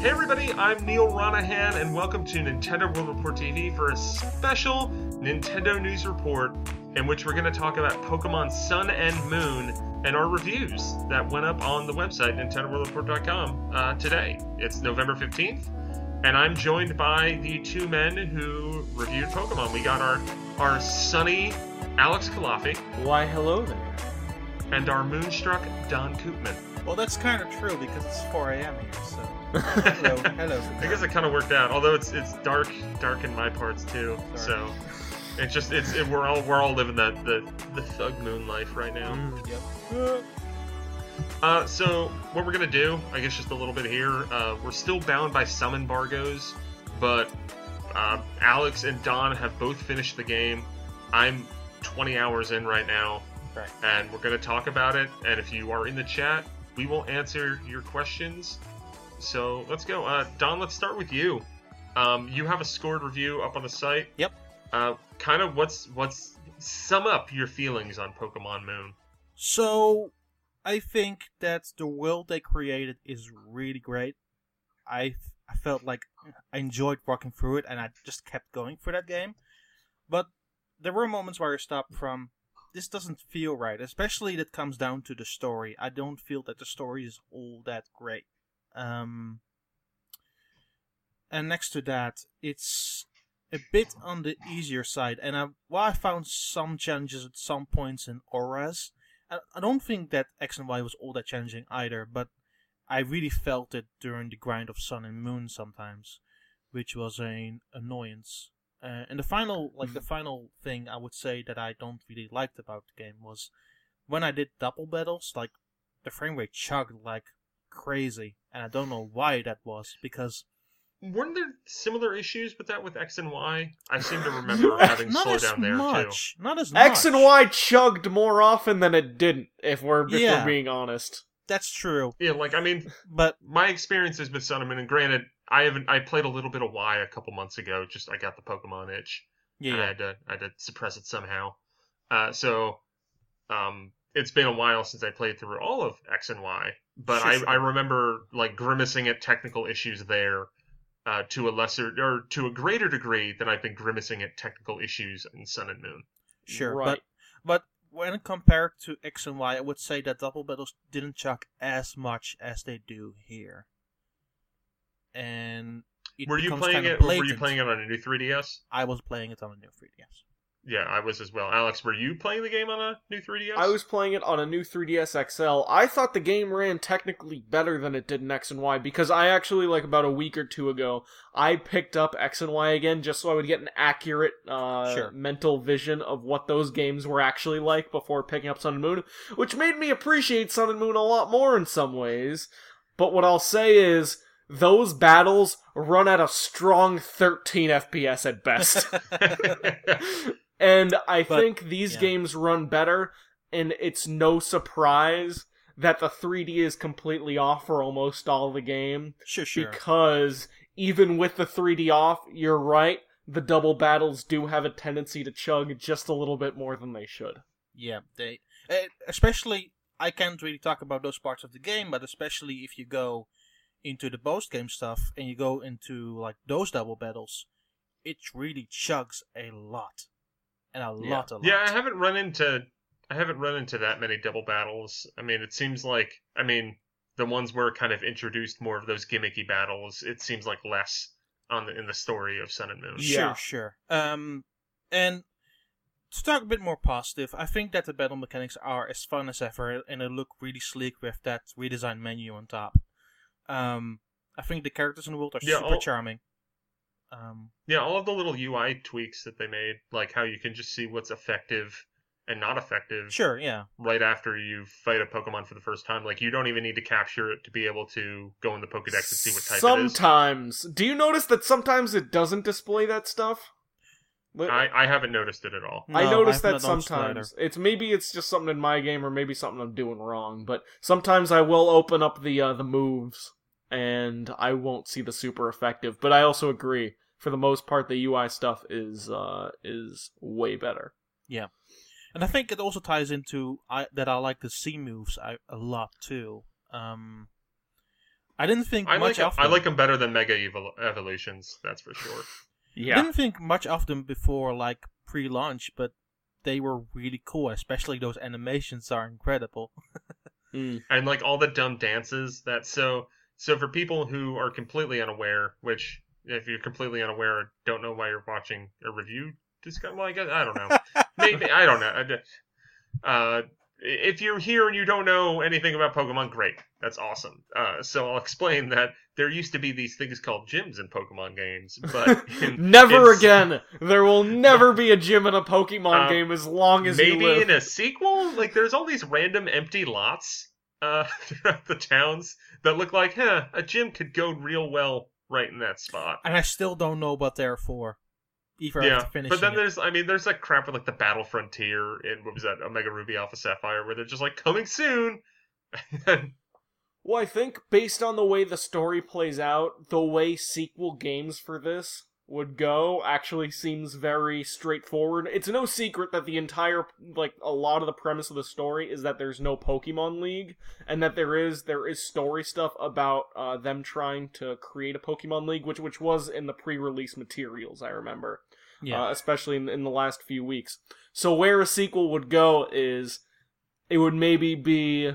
Hey everybody, I'm Neal Ronaghan, and welcome to Nintendo World Report TV for a special Nintendo News Report in which we're going to talk about Pokemon Sun and Moon and our reviews that went up on the website, NintendoWorldReport.com, uh, today. It's November 15th, and I'm joined by the two men who reviewed Pokemon. We got our, our sunny Alex Culafi Why, hello there. and our moonstruck Daan Koopman. Well, that's kind of true because it's 4 a.m. here, so. Hello, hello. I guess it kind of worked out. Although it's it's dark, dark in my parts too. Sorry. So it's just it's it, we're all we're all living the the the thug moon life right now. Mm. Yep. Uh, so what we're gonna do, I guess, just a little bit here. Uh, we're still bound by some embargoes, but uh, Alex and Daan have both finished the game. I'm 20 hours in right now, Right. and we're gonna talk about it. And if you are in the chat, we will answer your questions. So let's go. Uh, Daan, let's start with you. Um, you have a scored review up on the site. Yep. Uh, kind of what's what's sum up your feelings on Pokemon Moon. So, I think that the world they created is really great. I, I felt like I enjoyed walking through it, and I just kept going for that game. But there were moments where I stopped from, this doesn't feel right, especially that comes down to the story. I don't feel that the story is all that great. Um, and next to that, it's a bit on the easier side. And I, while I found some challenges at some points in ORAS, I, I don't think that X and Y was all that challenging either. But I really felt it during the grind of Sun and Moon sometimes, which was an annoyance. Uh, and the final, like the final thing I would say that I don't really liked about the game was when I did double battles, like the frame rate chugged like crazy, and I don't know why that was because Weren't there similar issues with that with X and Y? I seem to remember Not- having not as slowdown there too. not as X much. and Y chugged more often than it didn't, if we're, if Yeah. we're being honest. That's true, Yeah, like I mean, but my experiences with Sun and Moon, and granted, I haven't. I played a little bit of Y a couple months ago. Just I got the Pokemon itch. yeah, and I had to I had to suppress it somehow. Uh, so, um, it's been a while since I played through all of X and Y, but I. I remember like grimacing at technical issues there. Uh, to a lesser or to a greater degree than I've been grimacing at technical issues in Sun and Moon. sure. Right. But but when compared to X and Y, I would say that double battles didn't chuck as much as they do here. And it were you playing kinda it? Were you playing it on a new 3DS? I was playing it on a new 3DS. Yeah, I was as well. Alex, were you playing the game on a new 3DS? I was playing it on a new 3DS XL. I thought the game ran technically better than it did in X and Y because I actually, like about a week or two ago, I picked up X and Y again just so I would get an accurate uh, Sure. mental vision of what those games were actually like before picking up Sun and Moon, which made me appreciate Sun and Moon a lot more in some ways. But what I'll say is, those battles run at a strong 13 FPS at best. And I But- think these yeah. games run better, and it's no surprise that the 3D is completely off for almost all the game. Sure, sure. Because even with the 3D off, you're right, the double battles do have a tendency to chug just a little bit more than they should. Yeah, they uh, especially I can't really talk about those parts of the game, but especially if you go into the post game stuff and you go into like those double battles, it really chugs a lot, and a Yeah. lot, a lot. Yeah, I haven't run into I haven't run into that many double battles. I mean, it seems like I mean the ones where it kind of introduced more of those gimmicky battles. It seems like less on the in the story of Sun and Moon. Sure, Yeah. sure. Um, and to talk a bit more positive, I think that the battle mechanics are as fun as ever, and they look really sleek with that redesigned menu on top. Um, I think the characters in the world are Yeah, super all- charming. Um, Yeah, all of the little UI tweaks that they made, like how you can just see what's effective and not effective sure, yeah, right after you fight a Pokemon for the first time. Like you don't even need to capture it to be able to go in the Pokedex and see what type it is. sometimes. Do you notice that sometimes it doesn't display that stuff? I, I haven't noticed it at all. I No, noticed I've that not noticed sometimes. It's maybe it's just something in my game, or maybe something I'm doing wrong. But sometimes I will open up the uh, the moves, and I won't see the super effective. But I also agree, for the most part, the UI stuff is uh is way better. Yeah, and I think it also ties into I, that I like the Z moves I, a lot too. Um, I didn't think I much like of I them. like them better than Mega Evol- Evolutions. That's for sure. I Yeah. didn't think much of them before, like pre-launch, but they were really cool. Especially those animations are incredible. Mm. and like all the dumb dances that so so for people who are completely unaware which if you're completely unaware don't know why you're watching a review discuss well i guess i don't know. Maybe i don't know. Uh if you're here and you don't know anything about pokemon great. That's awesome. Uh so i'll explain that there used to be these things called gyms in pokemon games but in, Never in- again. There will never be a gym in a Pokemon Um, game as long as you maybe live. in a sequel? Like there's all these random empty lots uh throughout the towns that look like huh a gym could go real well right in that spot And I still don't know what they're for. Even yeah but then it. there's i mean there's like crap with like the battle frontier in what was that omega ruby alpha sapphire where they're just like coming soon Well, I think based on the way the story plays out, the way sequel games for this would go actually seems very straightforward. It's no secret that the entire like a lot of the premise of the story is that there's no Pokemon League and that there is there is story stuff about uh, them trying to create a Pokemon League which which was in the pre-release materials, I remember yeah. uh, especially in, in the last few weeks. So where a sequel would go is it would maybe be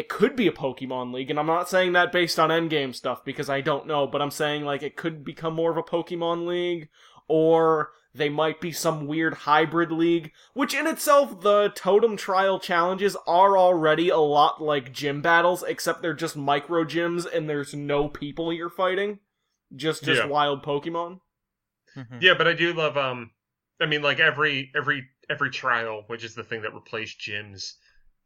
it could be a Pokemon League, and I'm not saying that based on endgame stuff because I don't know, but I'm saying like it could become more of a Pokemon League, or they might be some weird hybrid league, which in itself the Totem Trial challenges are already a lot like gym battles, except they're just micro gyms and there's no people you're fighting. Just just Yeah. wild Pokemon. Mhm. yeah but i do love um i mean like every every every trial which is the thing that replaced gyms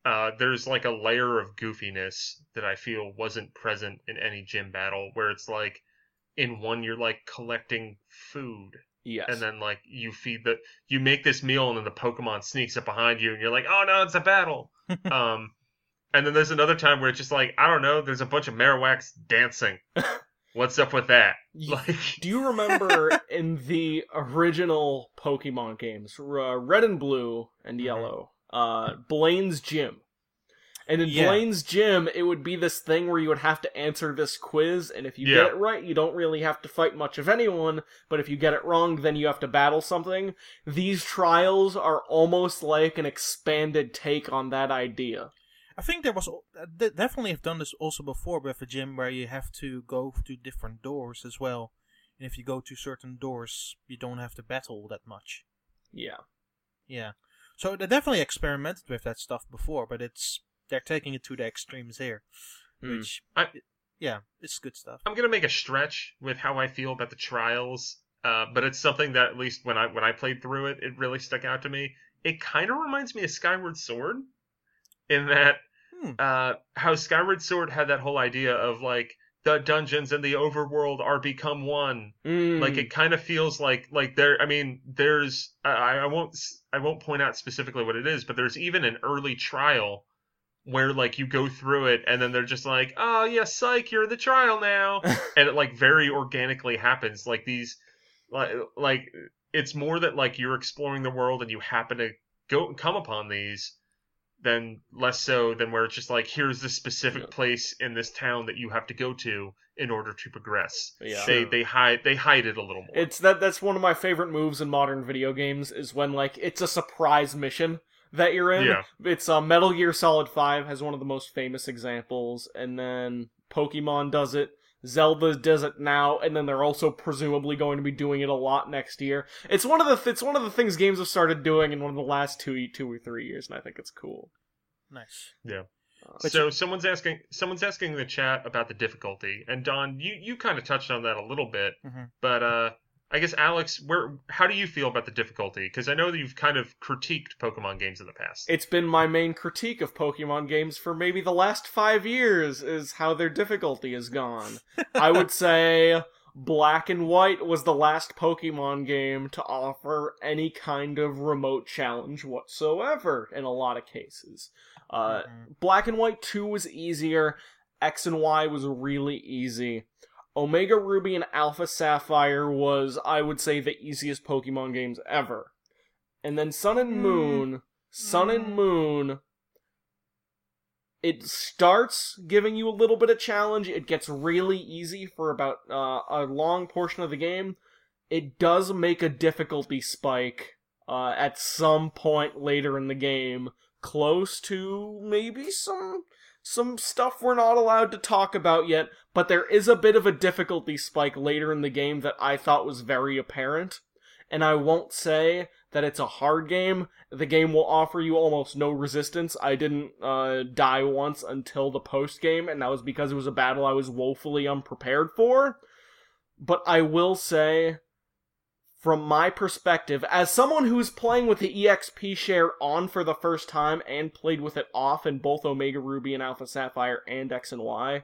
uh there's like a layer of goofiness that i feel wasn't present in any gym battle where it's like in one you're like collecting food Yes. and then like you feed the you make this meal and then the pokemon sneaks up behind you and you're like oh no it's a battle um and then there's another time where it's just like i don't know there's a bunch of marowaks dancing what's up with that like Do you remember in the original Pokemon games, uh, Red and Blue and Mhm. Yellow, uh, Blaine's Gym? And in Yeah. Blaine's Gym, it would be this thing where you would have to answer this quiz, and if you Yeah. get it right, you don't really have to fight much of anyone, but if you get it wrong, then you have to battle something. These trials are almost like an expanded take on that idea. I think there was uh, they definitely have done this also before with a gym where you have to go to different doors as well. And if you go to certain doors, you don't have to battle that much. Yeah. Yeah. So they definitely experimented with that stuff before, but it's they're taking it to the extremes here, Hmm. which I- yeah, it's good stuff. I'm gonna make a stretch with how I feel about the trials, uh, but it's something that at least when I when I played through it, it really stuck out to me. It kind of reminds me of Skyward Sword, in that Hmm. uh, how Skyward Sword had that whole idea of like the dungeons and the overworld are become one. Mm. Like it kind of feels like like there. I mean, there's I, I won't I won't point out specifically what it is, but there's even an early trial where like you go through it and then they're just like, oh yeah, psych, you're in the trial now, and it like very organically happens. Like these, like like it's more that like you're exploring the world and you happen to go come upon these than less so than where it's just like here's this specific Yeah. place in this town that you have to go to in order to progress Yeah. they they hide they hide it a little more. It's that that's one of my favorite moves in modern video games is when like it's a surprise mission that you're in. Yeah. It's uh, Metal Gear Solid 5 has one of the most famous examples and then Pokemon does it. Zelda does it now, and then they're also presumably going to be doing it a lot next year. It's one of the it's one of the things games have started doing in one of the last two two or three years, and I think it's cool. Nice. Uh, But so someone's asking someone's asking in the chat about the difficulty, and Daan, you you kind of touched on that a little bit, Mhm. but uh, I guess Alex, where how do you feel about the difficulty? Because I know that you've kind of critiqued Pokemon games in the past. it's been my main critique of Pokemon games for maybe the last five years is how their difficulty is gone. I would say Black and White was the last Pokemon game to offer any kind of remote challenge whatsoever in a lot of cases. Uh, Mhm. Black and White 2 was easier, X and Y was really easy. Omega Ruby and Alpha Sapphire was, I would say, the easiest Pokemon games ever. And then Sun and Mm. Moon, Sun and Mm. Moon it starts giving you a little bit of challenge. It gets really easy for about uh, a long portion of the game. It does make a difficulty spike uh, at some point later in the game, close to maybe some some stuff we're not allowed to talk about yet. But there is a bit of a difficulty spike later in the game that I thought was very apparent. And I won't say that it's a hard game. The game will offer you almost no resistance. I didn't uh, die once until the post game, and that was because it was a battle I was woefully unprepared for. But I will say, from my perspective, as someone who's playing with the EXP share on for the first time and played with it off in both Omega Ruby and Alpha Sapphire and X and Y,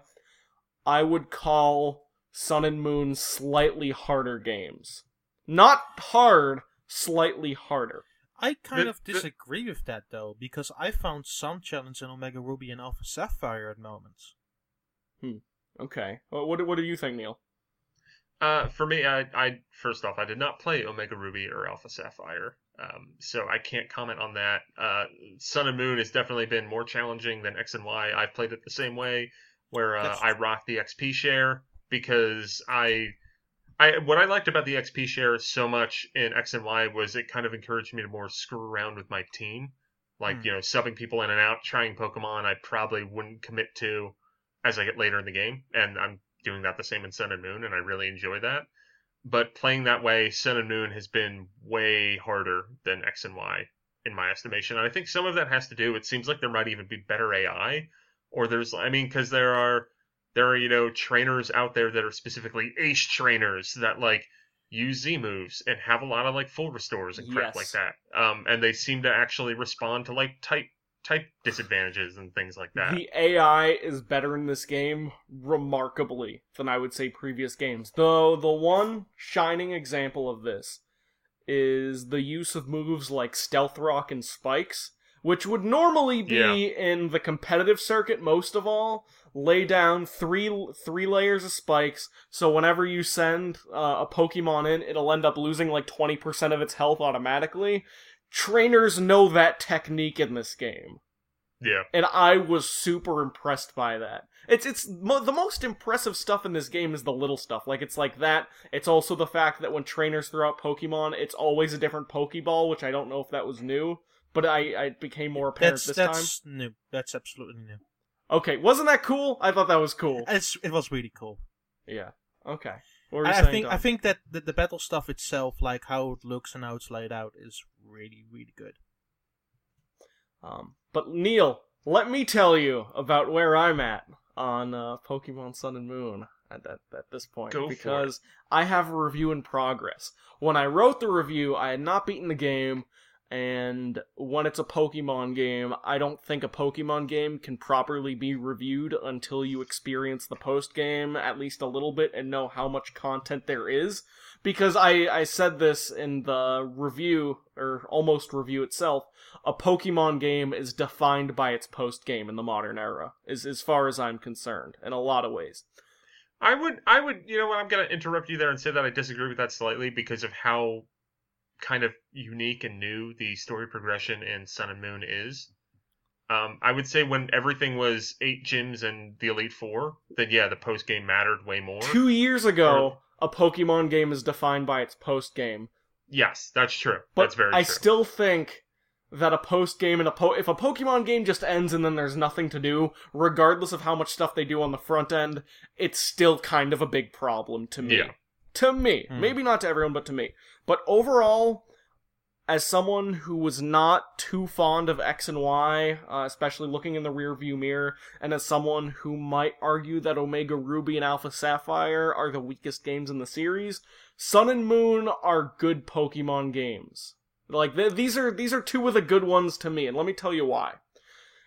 I would call Sun and Moon slightly harder games. Not hard, slightly harder. I kind The- of the- disagree with that though, because I found some challenge in Omega Ruby and Alpha Sapphire at moments. Hmm. Okay. Well, what what do you think, Neal? Uh, for me, I, I first off, I did not play Omega Ruby or Alpha Sapphire, um, so I can't comment on that. Uh, Sun and Moon has definitely been more challenging than X and Y. I've played it the same way, where uh, I rock the XP share because I, I what I liked about the XP share so much in X and Y was it kind of encouraged me to more screw around with my team, like Hmm. you know subbing people in and out, trying Pokemon I probably wouldn't commit to as I get later in the game, and I'm doing that the same in Sun and Moon, and I really enjoy that. But playing that way, Sun and Moon has been way harder than X and Y in my estimation. And I think some of that has to do. It seems like there might even be better AI, or there's, I mean, because there are there are you know trainers out there that are specifically ace trainers that like use Z moves and have a lot of like full restores and crap Yes. like that. Um, and they seem to actually respond to like type type disadvantages and things like that. The AI is better in this game remarkably than I would say previous games. Though the one shining example of this is the use of moves like Stealth Rock and Spikes, which would normally be Yeah. in the competitive circuit most of all. Lay down three three layers of spikes, so whenever you send uh, a Pokemon in, it'll end up losing like twenty percent of its health automatically. Trainers know that technique in this game yeah. and I was super impressed by that. It's it's mo- the most impressive stuff in this game is the little stuff. Like it's like that. It's also the fact that when trainers throw out Pokemon, it's always a different Pokeball, which I don't know if that was new, but I, I became more apparent That's this time. that's new. That's absolutely new. Okay, wasn't that cool? I thought that was cool. It's it was really cool. Yeah. Okay. What were you I, I think Daan? I think that the, the battle stuff itself, like how it looks and how it's laid out, is really really good. Um, but Neal, let me tell you about where I'm at on uh, Pokemon Sun and Moon at, at, at this point Go for it. because I have a review in progress. When I wrote the review, I had not beaten the game, and when it's a Pokemon game, I don't think a Pokemon game can properly be reviewed until you experience the post game at least a little bit and know how much content there is. Because I, I said this in the review, or almost review itself, a Pokemon game is defined by its post game in the modern era, is as far as I'm concerned, in a lot of ways. I would, I would, you know what? I'm gonna interrupt you there and say that I disagree with that slightly because of how kind of unique and new the story progression in Sun and Moon is. Um, I would say when everything was eight gyms and the Elite Four, then yeah, the post game mattered way more. Two years ago, a Pokemon game is defined by its post game, Yes, that's true. but that's very I true. still think that a post game and a po- if a Pokemon game just ends and then there's nothing to do, regardless of how much stuff they do on the front end, it's still kind of a big problem to me. Yeah. To me, Hmm. maybe not to everyone, but to me. But overall, as someone who was not too fond of X and Y, uh, especially looking in the rearview mirror, and as someone who might argue that Omega Ruby and Alpha Sapphire are the weakest games in the series, Sun and Moon are good Pokemon games. Like th- these are these are two of the good ones to me, and let me tell you why.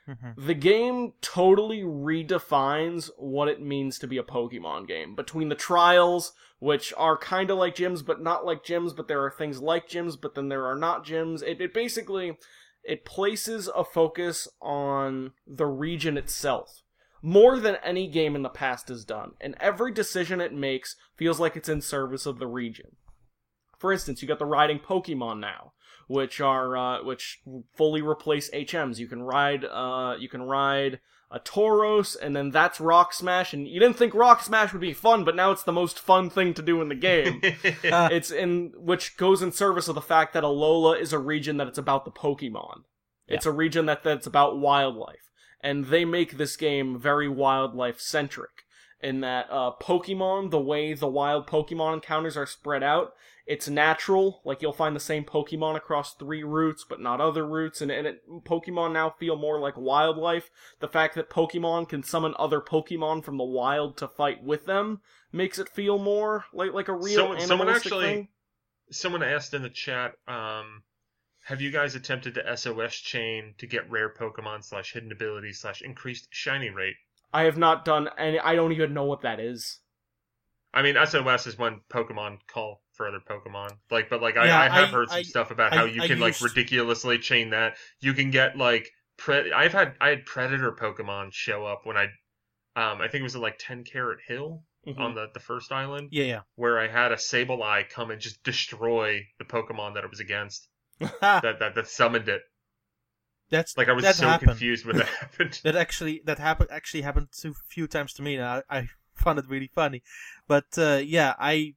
Mm-hmm. The game totally redefines what it means to be a Pokemon game. Between the trials, which are kind of like gyms, but not like gyms, but there are things like gyms, but then there are not gyms. It, it basically it places a focus on the region itself more than any game in the past has done, and every decision it makes feels like it's in service of the region. For instance, you got the riding Pokemon now, which are uh, which fully replace HMs. You can ride uh, you can ride a Tauros, and then that's Rock Smash. And you didn't think Rock Smash would be fun, but now it's the most fun thing to do in the game. Uh, it's in which goes in service of the fact that Alola is a region that it's about the Pokemon. It's a region that that's about wildlife, and they make this game very wildlife centric. In that uh, Pokemon, the way the wild Pokemon encounters are spread out, it's natural. Like you'll find the same Pokemon across three routes, but not other routes, and, and it, Pokemon now feel more like wildlife. The fact that Pokemon can summon other Pokemon from the wild to fight with them makes it feel more like like a real Someone- someone actually- thing. Someone asked in the chat, um, have you guys attempted the SOS chain to get rare Pokemon slash hidden ability slash increased shiny rate? I have not done, and I don't even know what that is. I mean, SOS is when Pokemon call for other Pokemon. Like, but like, I, Yeah, I have I- heard some I- stuff about how you can like ridiculously chain that. You can get like, pre- I've had I had Predator Pokemon show up when I, um, I think it was at like Ten Carat Hill Mhm. on the the first island Yeah, yeah. where I had a Sableye come and just destroy the Pokemon that it was against that that, that summoned it. That's Like I was so happened. confused when that happened. That actually that happened actually happened a few times to me. And I, I found it really funny, but uh, yeah, I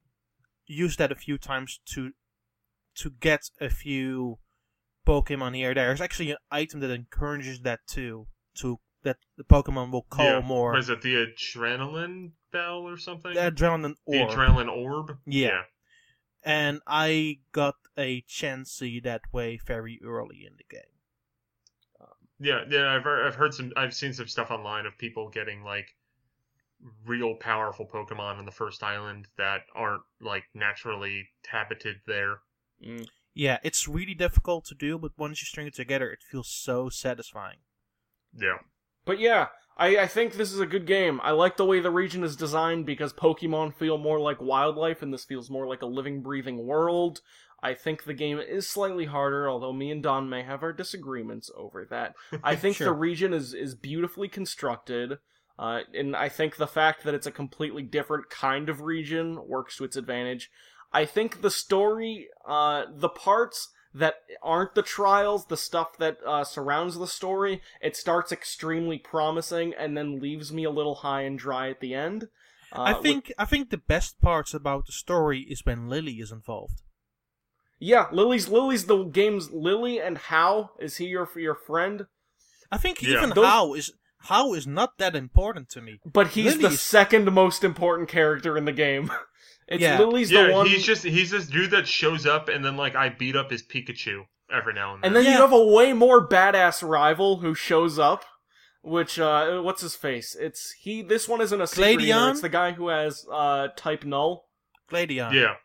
used that a few times to to get a few Pokemon here. There's actually an item that encourages that too. To that the Pokemon will call yeah. more. Was it the adrenaline bell or something? The adrenaline the adrenaline orb. Yeah. and I got a Chansey that way very early in the game. Yeah, yeah, I've heard, I've heard some, I've seen some stuff online of people getting like real powerful Pokemon on the first island that aren't like naturally habited there. Mm. Yeah, it's really difficult to do, but once you string it together, it feels so satisfying. Yeah, But yeah, I, I think this is a good game. I like the way the region is designed because Pokemon feel more like wildlife and this feels more like a living, breathing world. I think the game is slightly harder, although me and Daan may have our disagreements over that. I think Sure. the region is, is beautifully constructed, uh, and I think the fact that it's a completely different kind of region works to its advantage. I think the story, uh, the parts that aren't the trials, the stuff that uh, surrounds the story, it starts extremely promising and then leaves me a little high and dry at the end. Uh, I with- think I think the best parts about the story is when Lillie is involved. Yeah, Lillie's Lillie's the game's Lillie, and How is he your your friend? I think Yeah. even Those- Hau is Hau is not that important to me. But he's the second most important character in the game. It's Yeah. Lillie's yeah. the one, He's just he's this dude that shows up and then like I beat up his Pikachu every now and then. and then you have a way more badass rival who shows up. Which uh, what's his face? It's he. This one isn't a secret either. Gladion? It's the guy who has uh type null. Gladion. yeah,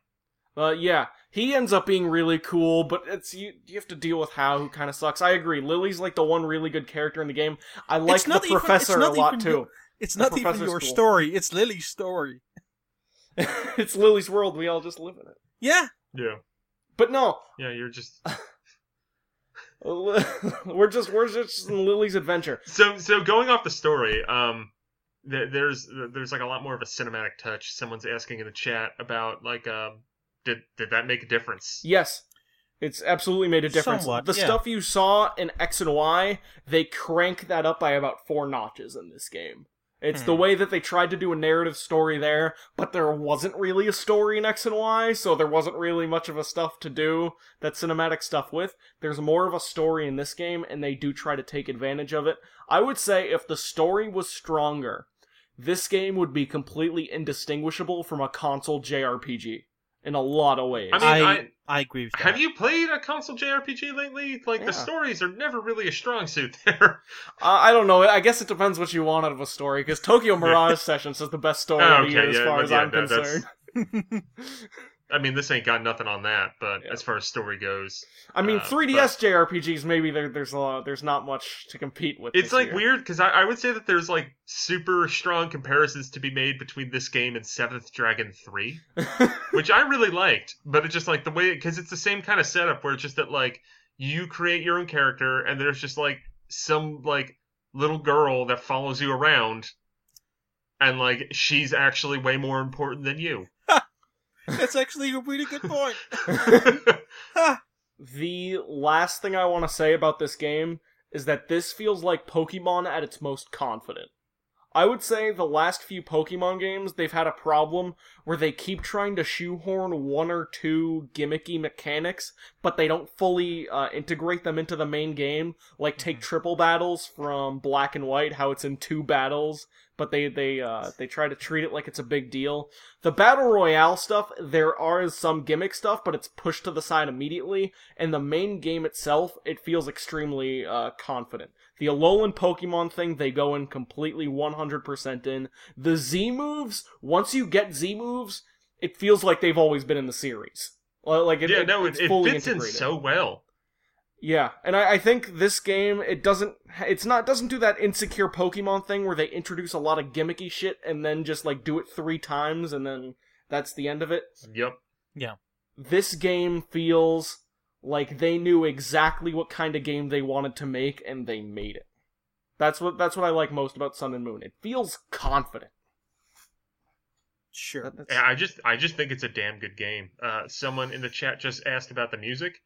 Uh, yeah, he ends up being really cool, but it's you. You have to deal with Hau, who kind of sucks. I agree. Lillie's like the one really good character in the game. I like the not even- professor a lot too. your- It's not even your cool. story. It's Lillie's story. it's Lillie's world. We all just live in it. Yeah. yeah, But no, yeah. You're just we're just we're just in Lillie's adventure. so so going off the story. Um, there, there's there's like a lot more of a cinematic touch. Someone's asking in the chat about like um, did did that make a difference? Yes. It's absolutely made a difference. Somewhat, the yeah. stuff you saw in X and Y, they crank that up by about four notches in this game. It's the Hmm. way that they tried to do a narrative story there, but there wasn't really a story in X and Y, so there wasn't really much of a stuff to do that cinematic stuff with. There's more of a story in this game, and they do try to take advantage of it. I would say if the story was stronger, this game would be completely indistinguishable from a console JRPG in a lot of ways. I mean, I, I- I agree with that. Have you played a console JRPG lately? Like Yeah. the stories are never really a strong suit there. Uh, I don't know. I guess it depends what you want out of a story. Because Tokyo Mirage Sessions is the best story Oh, of the okay, year, as far but as yeah, I'm that- that's- concerned. I mean, this ain't got nothing on that, but Yeah. as far as story goes, I mean, Uh, 3DS JRPGs maybe there, there's a lot, there's not much to compete with. it's like year. weird because I, I would say that there's like super strong comparisons to be made between this game and Seventh Dragon Three, which I really liked. But it's just like the way because it's the same kind of setup where it's just that like you create your own character and there's just like some like little girl that follows you around. And like she's actually way more important than you. That's actually a really good point. The last thing I want to say about this game is that this feels like Pokemon at its most confident. I would say the last few Pokemon games, they've had a problem where they keep trying to shoehorn one or two gimmicky mechanics, but they don't fully uh, integrate them into the main game. Like take Mm-hmm. triple battles from Black and White, how it's in two battles, but they they uh, they try to treat it like it's a big deal. The battle royale stuff, there are some gimmick stuff, but it's pushed to the side immediately. And the main game itself, it feels extremely uh, confident. The Alolan Pokemon thing, they go in completely 100% in. The Z moves, once you get Z moves, it feels like they've always been in the series. Like it, yeah, it- no, it's it, it fits in so well. Yeah, and I, I think this game it doesn't it's not doesn't do that insecure Pokemon thing where they introduce a lot of gimmicky shit and then just like do it three times and then that's the end of it. Yep. Yeah. This game feels like they knew exactly what kind of game they wanted to make and they made it. That's what that's what I like most about Sun and Moon. It feels confident. Sure. That- I just I just think it's a damn good game. Uh, someone in the chat just asked about the music.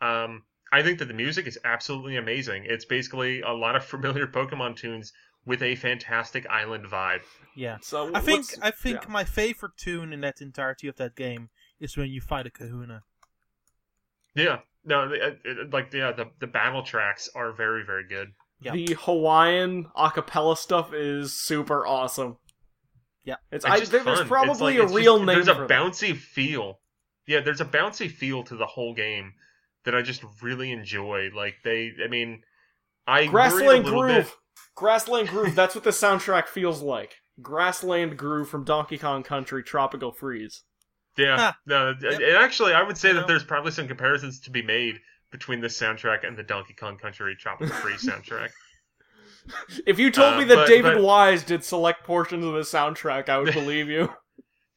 Um, I think that the music is absolutely amazing. It's basically a lot of familiar Pokemon tunes with a fantastic island vibe. Yeah. So I think I think yeah. my favorite tune in that entirety of that game is when you fight a Kahuna. Yeah, no, it, uh, it, like yeah, the the battle tracks are very very good. Yeah. the Hawaiian acapella stuff is super awesome. Yeah. it's, It's I, just there- there's probably It's like- a real just- name There's a for that. bouncy feel. Yeah, there's a bouncy feel to the whole game that I just really enjoy. Like they, I mean, I Grassland Groove. bit- Grassland Groove. That's what the soundtrack feels like. Grassland Groove from Donkey Kong Country Tropical Freeze. Yeah, Huh. no, Yep. and actually, I would say You that know. there's probably some comparisons to be made between this soundtrack and the Donkey Kong Country Tropical Freeze soundtrack. If you told Uh, me that but- David but- Wise did select portions of the soundtrack, I would believe you.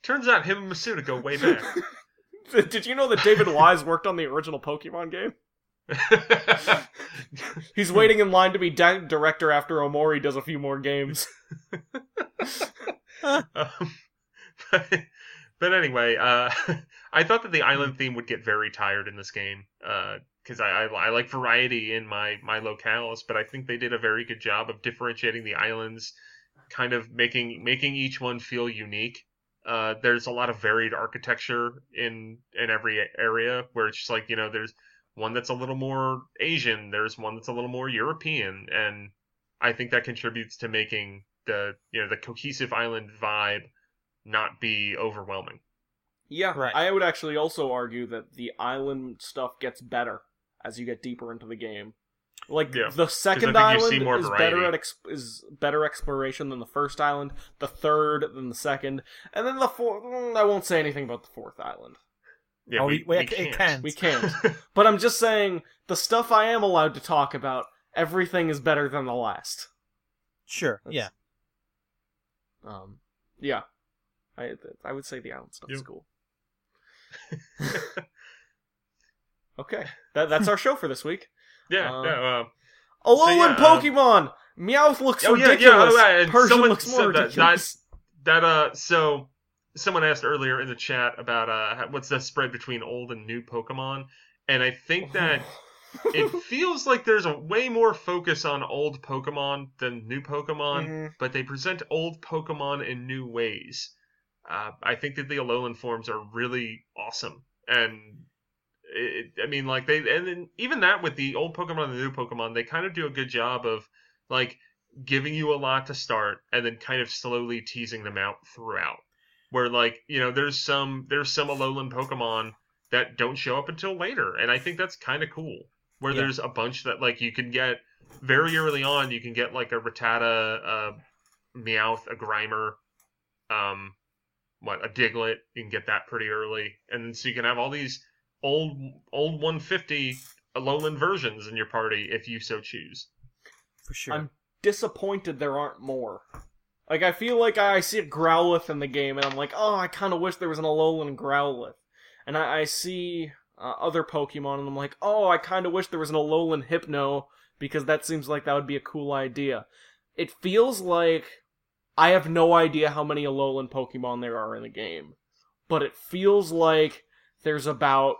Turns out him and Masuda go way back. did you know that David Wise worked on the original Pokemon game? He's waiting in line to be di- director after Omori does a few more games. um, but, but anyway, uh, I thought that the island theme would get very tired in this game because I, I I like variety in my my locales, but I think they did a very good job of differentiating the islands, kind of making making each one feel unique. Uh, there's a lot of varied architecture in in every area where it's just like you know there's one that's a little more Asian, there's one that's a little more European, and I think that contributes to making the you know the cohesive island vibe not be overwhelming. Yeah, Right. I would actually also argue that the island stuff gets better as you get deeper into the game. Like Yeah, the second I think you see island more is variety. better at ex- is better exploration than the first island. The third than the second, and then the fourth. mm, I won't say anything about the fourth island. Yeah, Oh, we, we- we- we it can't. can. We can't. but I'm just saying the stuff I am allowed to talk about. Everything is better than the last. Sure. That's- Yeah. Um. Yeah. I I would say the island stuff is cool. Okay, that that's our show for this week. Yeah, Uh, no, uh, Alolan yeah, um, Pokemon. Meowth looks Oh, yeah, yeah, oh, yeah, and Persian someone looks more that- ridiculous. that uh, so someone asked earlier in the chat about uh, what's the spread between old and new Pokemon, and I think that it feels like there's a way more focus on old Pokemon than new Pokemon, Mhm. but they present old Pokemon in new ways. Uh, I think that the Alolan forms are really awesome, and it, I mean, like they, and then even that with the old Pokemon and the new Pokemon, they kind of do a good job of like giving you a lot to start, and then kind of slowly teasing them out throughout. Where like you know, there's some there's some Alolan Pokemon that don't show up until later, and I think that's kind of cool. Where Yeah. there's a bunch that like you can get very early on, you can get like a Rattata, a Meowth, a Grimer, um, what a Diglett. You can get that pretty early, and so you can have all these old old 150 Alolan versions in your party if you so choose. For sure. I'm disappointed there aren't more. Like I feel like I see a Growlithe in the game, and I'm like, oh, I kind of wish there was an Alolan Growlithe. And I, I see uh, other Pokemon, and I'm like, oh, I kind of wish there was an Alolan Hypno because that seems like that would be a cool idea. It feels like I have no idea how many Alolan Pokemon there are in the game, but it feels like there's about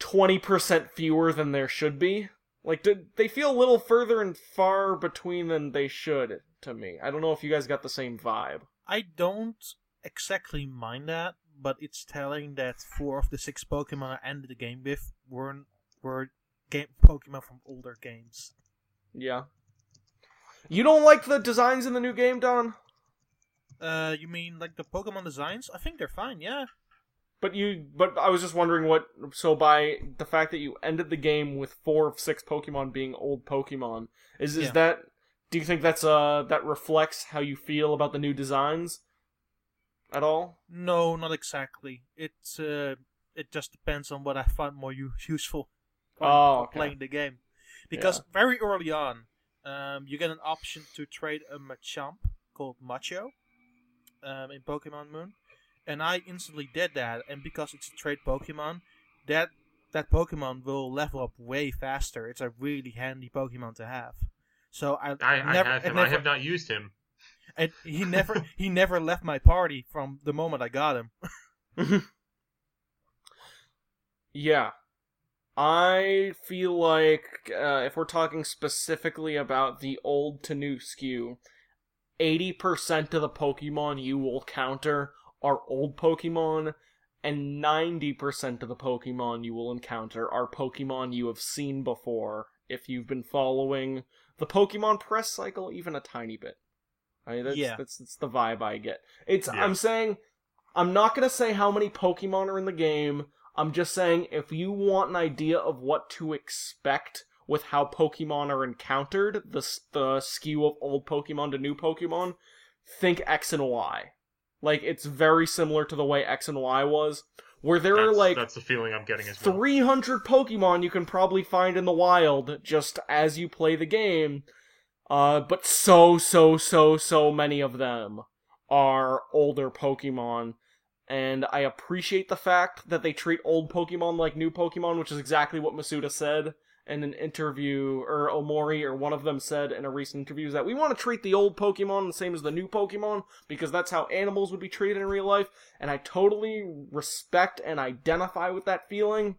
20% fewer than there should be. Like, do, they feel a little further and far between than they should to me. I don't know if you guys got the same vibe. I don't exactly mind that, but it's telling that four of the six Pokemon I ended the game with weren't were game Pokemon from older games. Yeah. You don't like the designs in the new game, Daan? Uh, you mean like the Pokemon designs? I think they're fine. Yeah. But you, but I was just wondering what. So by the fact that you ended the game with four of six Pokemon being old Pokemon, is is Yeah. that? Do you think that's uh that reflects how you feel about the new designs? At all? No, not exactly. It's uh, it just depends on what I find more u- useful for, Oh, okay. playing the game. Because very early on, um, you get an option to trade a Machamp called Macho um, in Pokemon Moon, and I instantly did that. And because it's a trade Pokemon, that that Pokemon will level up way faster. It's a really handy Pokemon to have. So I, I, I have him. never, I have not used him. and he never he never left my party from the moment I got him. Yeah. I feel like uh, if we're talking specifically about the old to new skew, 80% of the Pokemon you will counter are old Pokemon, and 90% of the Pokemon you will encounter are Pokemon you have seen before if you've been following the Pokemon press cycle even a tiny bit. I, that's, Yeah. that's, that's the vibe I get. It's Yeah. I'm saying I'm not gonna say how many Pokemon are in the game. I'm just saying if you want an idea of what to expect with how Pokemon are encountered, the the skew of old Pokemon to new Pokemon, think X and Y. Like it's very similar to the way X and Y was, where there are like that's the feeling I'm getting as well. 300 Pokemon you can probably find in the wild just as you play the game. Uh, but so, so, so, so many of them are older Pokemon. And I appreciate the fact that they treat old Pokemon like new Pokemon, which is exactly what Masuda said in an interview, or Omori, or one of them said in a recent interview, is that we want to treat the old Pokemon the same as the new Pokemon, because that's how animals would be treated in real life, and I totally respect and identify with that feeling.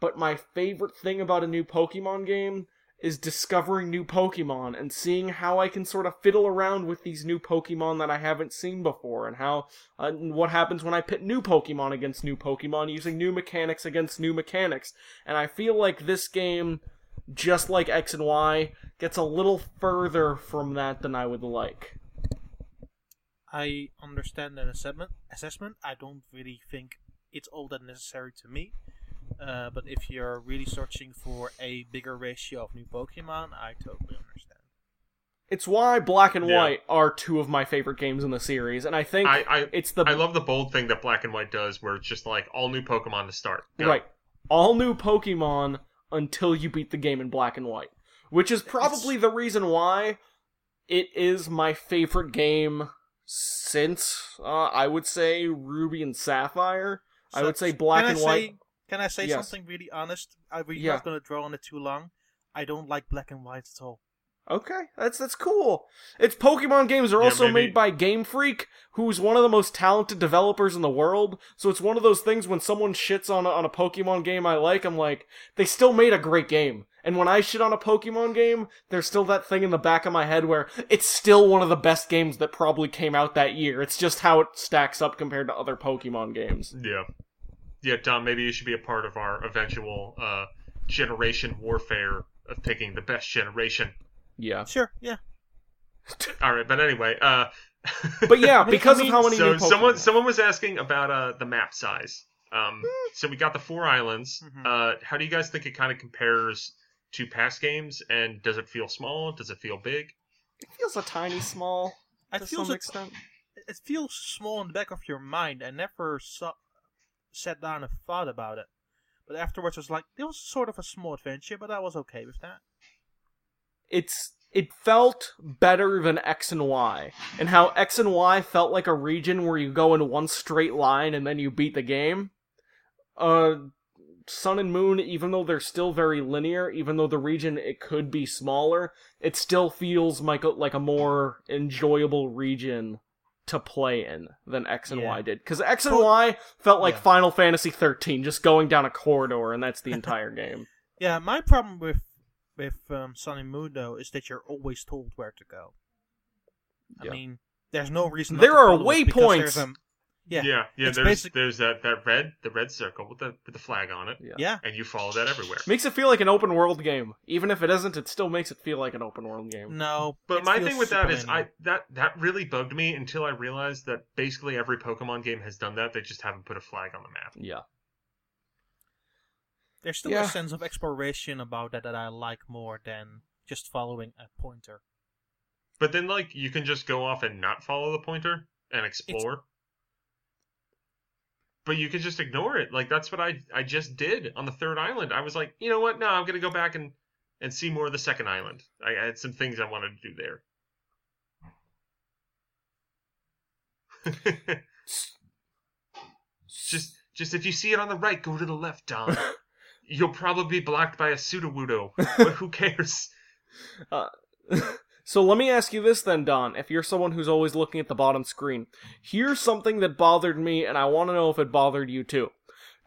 But my favorite thing about a new Pokemon game is discovering new Pokemon and seeing how I can sort of fiddle around with these new Pokemon that I haven't seen before, and how uh, what happens when I pit new Pokemon against new Pokemon using new mechanics against new mechanics. And I feel like this game, just like X and Y, gets a little further from that than I would like. I understand that assessment. Assessment. I don't really think it's all that necessary to me. Uh, but if you're really searching for a bigger ratio of new Pokemon, I totally understand. It's why Black and Yeah. White are two of my favorite games in the series, and I think I, I it's the I love the bold thing that Black and White does, where it's just like all new Pokemon to start. Go. Right. All new Pokemon until you beat the game in black and white. Which is probably the reason why it is my favorite game since, uh, I would say, Ruby and Sapphire. I would say black and white. Say, can I say Yes. something really honest? I, we're Yeah. not going to draw on it too long. I don't like black and white at all. Okay, that's that's cool. Its Pokemon games are Yeah, also maybe- made by Game Freak, who's one of the most talented developers in the world. So it's one of those things when someone shits on a, on a Pokemon game I like, I'm like, they still made a great game. And when I shit on a Pokemon game, there's still that thing in the back of my head where it's still one of the best games that probably came out that year. It's just how it stacks up compared to other Pokemon games. Yeah. Yeah, Tom, maybe you should be a part of our eventual uh, generation warfare of picking the best generation. Yeah. Sure, yeah. All right, but anyway, uh, But yeah, I because mean, of how many so new Pokemon. someone someone was asking about uh, the map size. Um, Hmm. so we got the four islands. Mhm. Uh, how do you guys think it kind of compares to past games? And does it feel small? Does it feel big? it feels a tiny small It to feels some a- extent. It feels small in the back of your mind. I never saw, sat down and thought about it. But afterwards, I was like, it was sort of a small adventure, but I was okay with that. it's it felt better than X and Y, and how X and Y felt like a region where you go in one straight line and then you beat the game. Uh, Sun and Moon, even though they're still very linear, even though the region it could be smaller, it still feels like a, like a more enjoyable region to play in than X and Yeah. Y did. Because X and Y felt like yeah. Final Fantasy 13, just going down a corridor, and that's the entire game. Yeah, my problem with with um, Sun and Moon though is that you're always told where to go. Yeah. I mean, there's no reason. There to are follow it because waypoints. There's, yeah, yeah, yeah. it's There's basic- there's that that red the red circle with the with the flag on it, Yeah. yeah. and you follow that everywhere. Makes it feel like an open world game. Even if it isn't, it still makes it feel like an open world game. No, But my thing with that is super I that that really bugged me until I realized that basically every Pokemon game has done that. They just haven't put a flag on the map. Yeah. there's still Yeah. a sense of exploration about that that I like more than just following a pointer. But then, like, you can just go off and not follow the pointer and explore. But you can just ignore it. Like that's what I I just did on the third island. I was like, you know what? No, I'm gonna go back and and see more of the second island. I, I had some things I wanted to do there. just just if you see it on the right, go to the left, Daan. You'll probably be blocked by a Sudowoodo, but who cares? Uh, So let me ask you this then, Daan. If you're someone who's always looking at the bottom screen, here's something that bothered me, and I want to know if it bothered you too.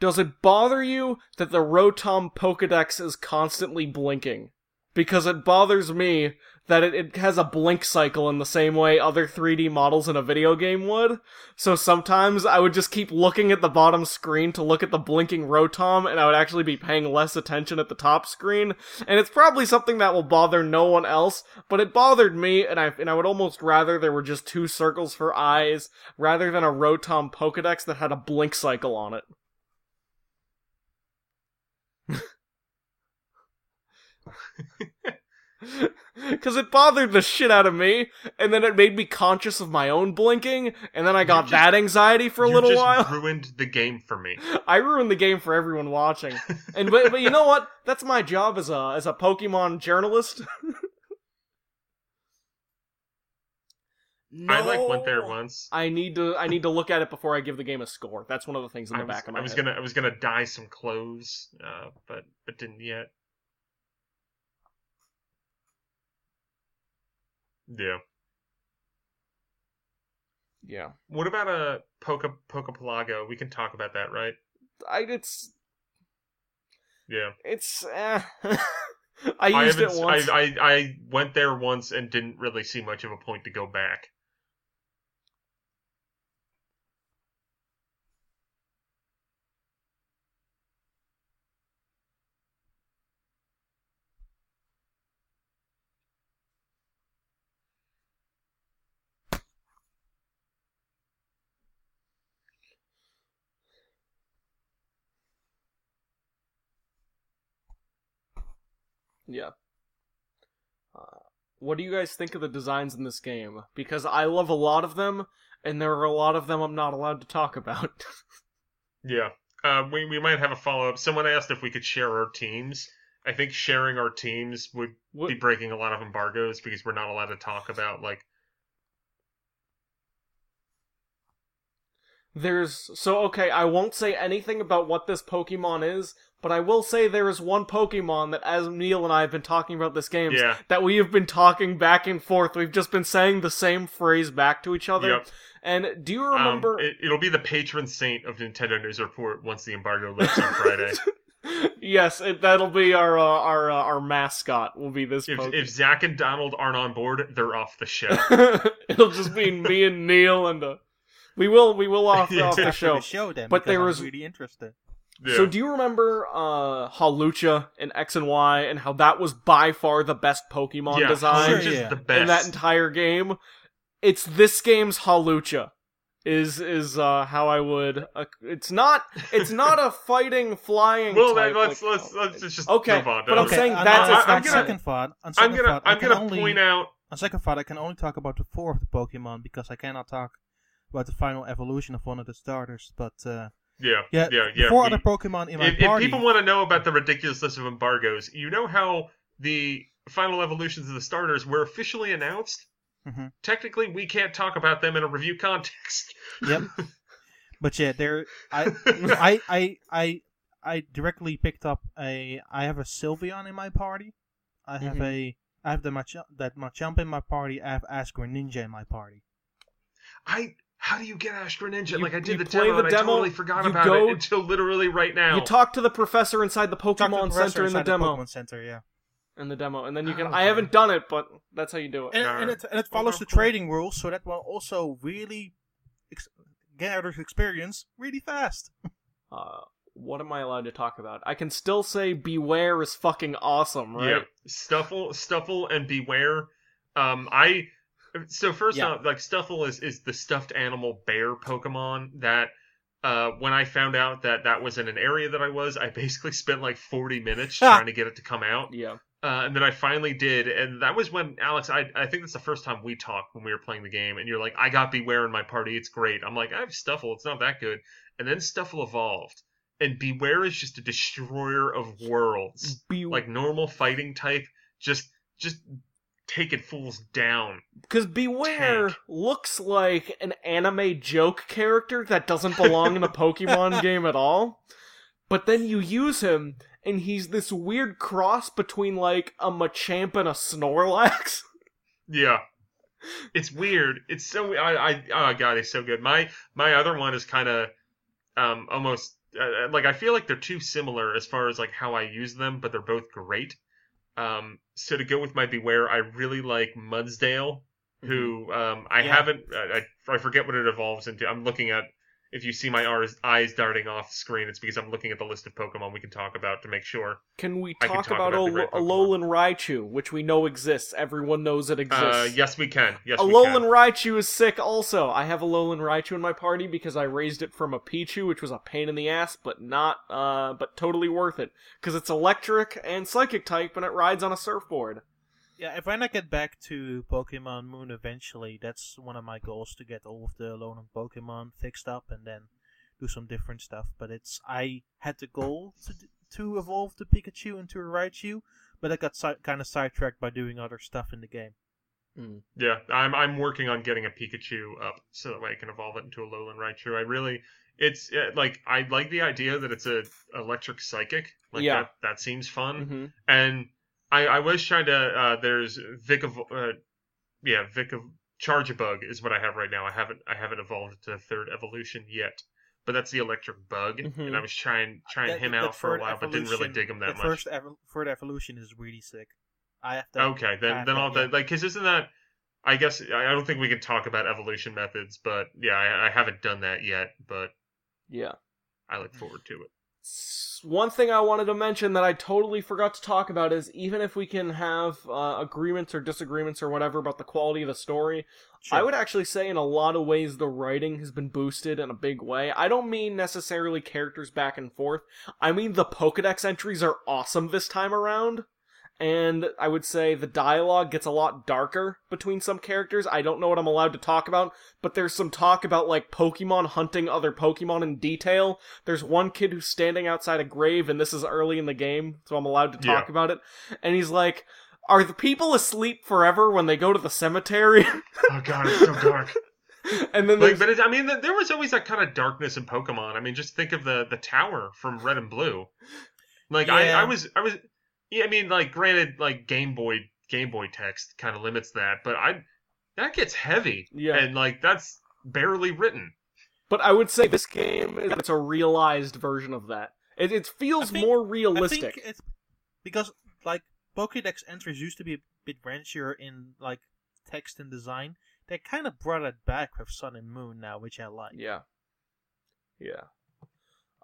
Does it bother you that the Rotom Pokedex is constantly blinking? Because it bothers me that it, it has a blink cycle in the same way other 3D models in a video game would. So sometimes I would just keep looking at the bottom screen to look at the blinking Rotom, and I would actually be paying less attention at the top screen. And it's probably something that will bother no one else, but it bothered me, and I and I would almost rather there were just two circles for eyes rather than a Rotom Pokedex that had a blink cycle on it. Because it bothered the shit out of me, and then it made me conscious of my own blinking, and then I got just- that anxiety for a you little just while. ruined the game for me. I ruined the game for everyone watching. And but, but you know what? That's my job as a as a Pokemon journalist. I like went there once. I need to I need to look at it before I give the game a score. That's one of the things in the was, back of my I was head. gonna I was gonna dye some clothes, uh, but but didn't yet. Yeah. Yeah, What about a Poca Poca Pokepelago? We can talk about that, right? I it's Yeah. it's. Eh. I used it once. I, I I went there once and didn't really see much of a point to go back. Yeah. Uh, what do you guys think of the designs in this game? Because I love a lot of them, and there are a lot of them I'm not allowed to talk about. Yeah. Uh, we we might have a follow up. Someone asked if we could share our teams. I think sharing our teams would What- be breaking a lot of embargoes because we're not allowed to talk about like There's so okay, I won't say anything about what this Pokemon is, but I will say there is one Pokemon that as Neal and I have been talking about this game Yeah. that we have been talking back and forth. We've just been saying the same phrase back to each other. Yep. And do you Um, remember it, it'll be the patron saint of Nintendo News Report once the embargo lifts on Friday. yes, it, that'll be our uh, our uh, our mascot. Will be this. if Pokemon. if Zach and Donald aren't on board, they're off the show. It'll just be me and Neal and uh, we will we will off, off the After show. the show then, But because there I'm was- really interested. Yeah. So do you remember uh Hawlucha in X and Y and how that was by far the best Pokemon yeah, design Sure, yeah. the best. in that entire game? It's this game's Hawlucha. Is is uh how I would uh, it's not it's not a fighting flying well, type, then let's like- let's let's just Okay, move on. but I'm Don't- saying on- that's- on, it's on not second thought. On I'm gonna thought, I I'm gonna only, point out On second thought, I can only talk about the four of the Pokemon because I cannot talk about the final evolution of one of the starters. But uh, yeah yeah, yeah yeah. four we- other Pokemon in my if, if people want to know about the ridiculousness of embargoes, you know how the final evolutions of the starters were officially announced. Mhm. Technically, we can't talk about them in a review context. Yep. But yeah, there I I I I I directly picked up a I have a Sylveon in my party. I have Mhm. a I have the Machamp, that Machamp in my party. I have Ash Greninja in my party. I how do you get Ash Greninja? You- like I did the demo the and demo, I totally forgot about go- it until literally right now. You talk to the professor inside the Talk the Pokemon Center in the inside demo. Pokemon Center, yeah. In the demo, and then you can. Oh, I haven't done it, but that's how you do it. And, and it, and it Well, follows the cool. trading rules, so that will also really ex- gathers experience really fast. Uh, what am I allowed to talk about? I can still say Bewear is fucking awesome, right? Yeah, Stufful, Stufful, and Bewear. Um, I so first Yeah. off, like Stufful is is the stuffed animal bear Pokemon that. Uh, when I found out that that was in an area that I was, I basically spent like 40 minutes trying to get it to come out. Yeah. Uh, and then I finally did, and that was when Alex. I I think that's the first time we talked when we were playing the game, and you're like, "I got Bewear in my party. It's great." I'm like, "I have Stufful. It's not that good." And then Stufful evolved, and Bewear is just a destroyer of worlds, Be- like normal fighting type, just just taking fools down. Because Bewear Tank. looks like an anime joke character that doesn't belong in a Pokemon game at all. But then you use him, and he's this weird cross between, like, a Machamp and a Snorlax. Yeah. It's weird. It's so I I oh god, it's so good. My my other one is kind of um almost uh, like I feel like they're too similar as far as like how I use them, but they're both great. Um so to go with my Bewear, I really like Mudsdale, who um I Yeah. haven't I, I I forget what it evolves into. I'm looking at if you see my eyes darting off screen, it's because I'm looking at the list of Pokemon we can talk about to make sure. Can we I can talk, talk about, about great Alolan Raichu, which we know exists? Everyone knows it exists. Uh, yes, we can. Yes, we Alolan. Raichu is sick also. I have Alolan Raichu in my party because I raised it from a Pichu, which was a pain in the ass, but not, uh, but totally worth it. Because it's electric and psychic type and it rides on a surfboard. Yeah, if when I get back to Pokemon Moon eventually, that's one of my goals to get all of the Alolan Pokemon fixed up and then do some different stuff. But it's I had the goal to to evolve the Pikachu into a Raichu, but I got si- kind of sidetracked by doing other stuff in the game. Yeah, I'm I'm working on getting a Pikachu up so that way I can evolve it into a Alolan Raichu. I really, it's uh, like I like the idea that it's a electric psychic. Like Yeah. that that seems fun. Mm-hmm. And I I was trying to. Uh, there's Vic of uh, yeah Vic of Charjabug is what I have right now. I haven't I haven't evolved to the third evolution yet. But that's the electric bug, Mhm. and I was trying trying That- him out for a while, but didn't really dig him that, that much. first ev- third evolution is really sick. I have to. Okay, then then all to- the like, cause isn't that? I guess I I don't think we can talk about evolution methods, but yeah, I, I haven't done that yet, but Yeah. I look forward to it. One thing I wanted to mention that I totally forgot to talk about is even if we can have uh, agreements or disagreements or whatever about the quality of the story, Sure. I would actually say in a lot of ways the writing has been boosted in a big way. I don't mean necessarily characters back and forth. I mean the Pokedex entries are awesome this time around. And I would say the dialogue gets a lot darker between some characters. I don't know what I'm allowed to talk about, but there's some talk about like Pokemon hunting other Pokemon in detail. There's one kid who's standing outside a grave, and this is early in the game, so I'm allowed to talk Yeah. about it. And he's like, Are the people asleep forever when they go to the cemetery? Oh god, it's so dark. and then like, but it, I mean, th- there was always that kind of darkness in Pokemon. I mean, just think of the the tower from Red and Blue. Like I, I was, I was, yeah. I mean, like granted, like Game Boy Game Boy text kind of limits that, but I that gets heavy, Yeah. and like that's barely written. But I would say this game is it's a realized version of that. It, it feels think- more I realistic. think it's because like Pokédex entries used to be a bit ranchier in like text and design. They kind of brought it back with Sun and Moon now, which I like. Yeah. Yeah.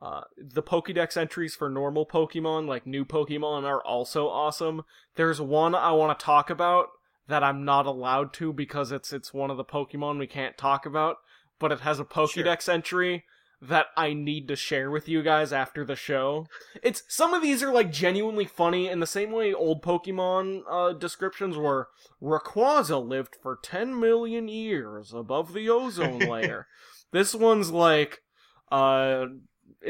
Uh, the Pokédex entries for normal Pokemon, like new Pokemon, are also awesome. There's one I want to talk about that I'm not allowed to because it's it's one of the Pokemon we can't talk about, but it has a Pokédex entry that I need to share with you guys after the show. It's some of these are like genuinely funny in the same way old Pokemon uh, descriptions were Rayquaza lived for 10 million years above the ozone layer. this one's like uh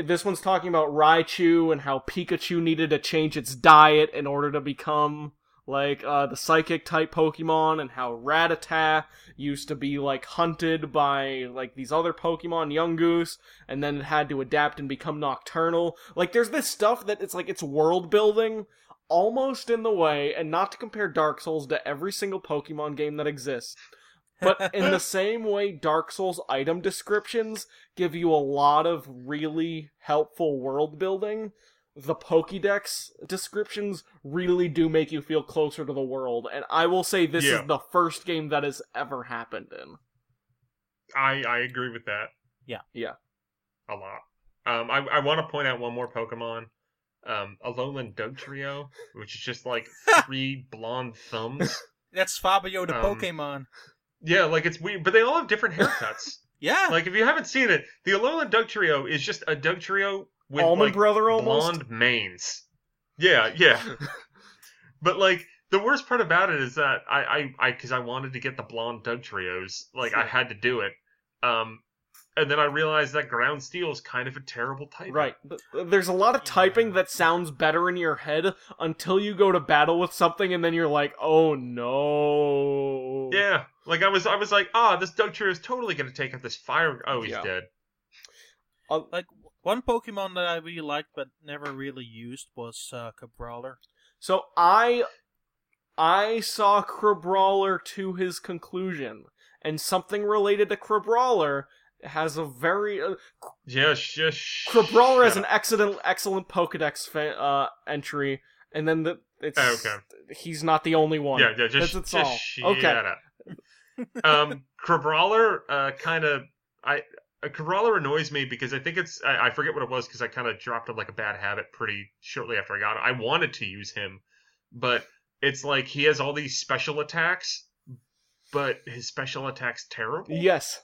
this one's talking about Raichu and how Pikachu needed to change its diet in order to become like uh, the psychic type Pokemon, and how Rattata used to be like hunted by like these other Pokemon, Yungoos, and then it had to adapt and become nocturnal. Like there's this stuff that it's like it's world building almost in the way, and not to compare Dark Souls to every single Pokemon game that exists, But in the same way, Dark Souls item descriptions give you a lot of really helpful world building. The Pokédex descriptions really do make you feel closer to the world, and I will say this Yeah. is the first game that has ever happened in. I I agree with that. Yeah. Yeah. A lot. Um, I I want to point out one more Pokemon. Um, Alolan Dugtrio, which is just like three blonde thumbs. That's Fabio the Um, Pokemon. Yeah, like it's weird, but they all have different haircuts. Yeah. like if you haven't seen it, the Alolan Dugtrio is just a Dugtrio with Almond like Brother almost. blonde manes. Yeah, yeah. but like the worst part about it is that I I I because I wanted to get the blonde Dugtrios, like I had to do it. Um, and then I realized that Ground Steel is kind of a terrible type. Right. There's a lot of typing that sounds better in your head until you go to battle with something and then you're like, oh no. Yeah, like I was I was like, ah, this Dugtrio is totally gonna take out this fire. Oh, he's Yeah. dead. like one Pokemon that I really liked but never really used was uh, Crabrawler. So I I saw Crabrawler to his conclusion, and something related to Crabrawler has a very uh, Just just. Crabrawler has an excellent excellent Pokédex fa- uh, entry, and then the it's Oh, okay. he's not the only one. Yeah, yeah, just, That's just all. Okay. um, Crabrawler, uh, kind of, I. Crabrawler annoys me because I think it's, I, I forget what it was because I kind of dropped it like a bad habit pretty shortly after I got it. I wanted to use him, but it's like he has all these special attacks, but his special attacks terrible. Yes.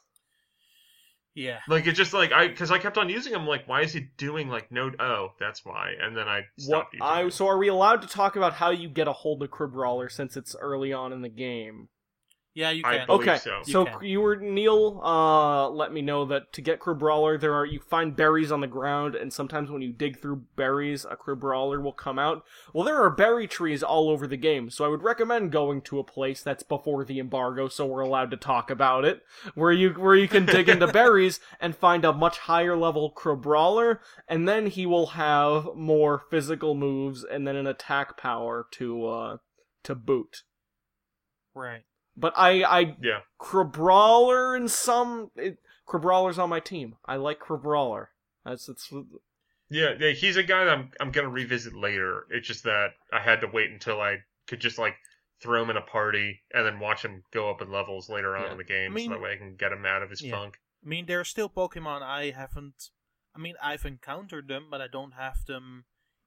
Yeah. Like it's just like I, because I kept on using him. Like, why is he doing like no? Oh, that's why. And then I What stopped using I him. so are we allowed to talk about how you get a hold of Crabrawler since it's early on in the game? Yeah, you I can. believe Okay, so. You so can. you were Neal. Uh, let me know that to get Crabrawler, there are you find berries on the ground, and sometimes when you dig through berries, a Crabrawler will come out. Well, there are berry trees all over the game, so I would recommend going to a place that's before the embargo, so we're allowed to talk about it, where you where you can dig into berries and find a much higher level Crabrawler, and then he will have more physical moves and then an attack power to uh to boot. Right. But I I yeah. Crabrawler and some it, Crabrawler's on my team. I like Crabrawler. That's it's Yeah, yeah, he's a guy that I'm I'm gonna revisit later. It's just that I had to wait until I could just like throw him in a party and then watch him go up in levels later on Yeah. in the game, I mean- so that way I can get him out of his Yeah. funk. I mean, there are still Pokemon I haven't. I mean, I've encountered them, but I don't have them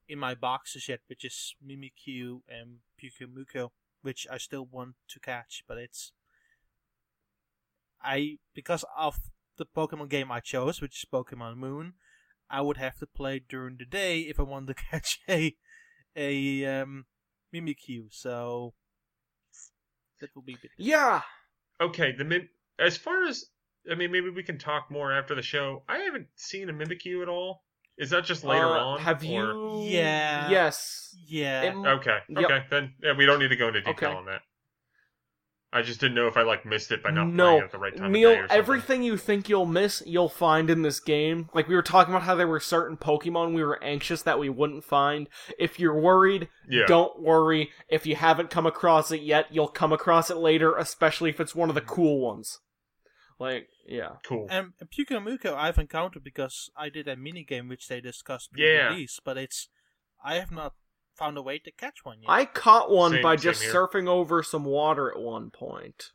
in my boxes yet, which is Mimikyu and Pyukumuku, which I still want to catch, but it's. I. Because of the Pokemon game I chose, which is Pokemon Moon, I would have to play during the day if I wanted to catch a. a. um. Mimikyu, so. That will be a bit. yeah. Okay, the Mim- as far as I mean, maybe we can talk more after the show. I haven't seen a Mimikyu at all. Is that just later Uh, on? Have or- you? Yeah. Yes. Yeah. It- Okay, Yep. okay, then yeah, we don't need to go into detail Okay. on that. I just didn't know if I like missed it by not no, playing at the right time. Neal. of day or. Everything you think you'll miss, you'll find in this game. Like we were talking about how there were certain Pokemon we were anxious that we wouldn't find. If you're worried, Yeah. don't worry. If you haven't come across it yet, you'll come across it later, especially if it's one of the cool ones. Like, yeah. Cool. And Pyukumuku I've encountered because I did a mini game which they discussed Yeah. pre-release, but it's I have not found a way to catch one yet. I caught one Same- by same just here. surfing over some water at one point.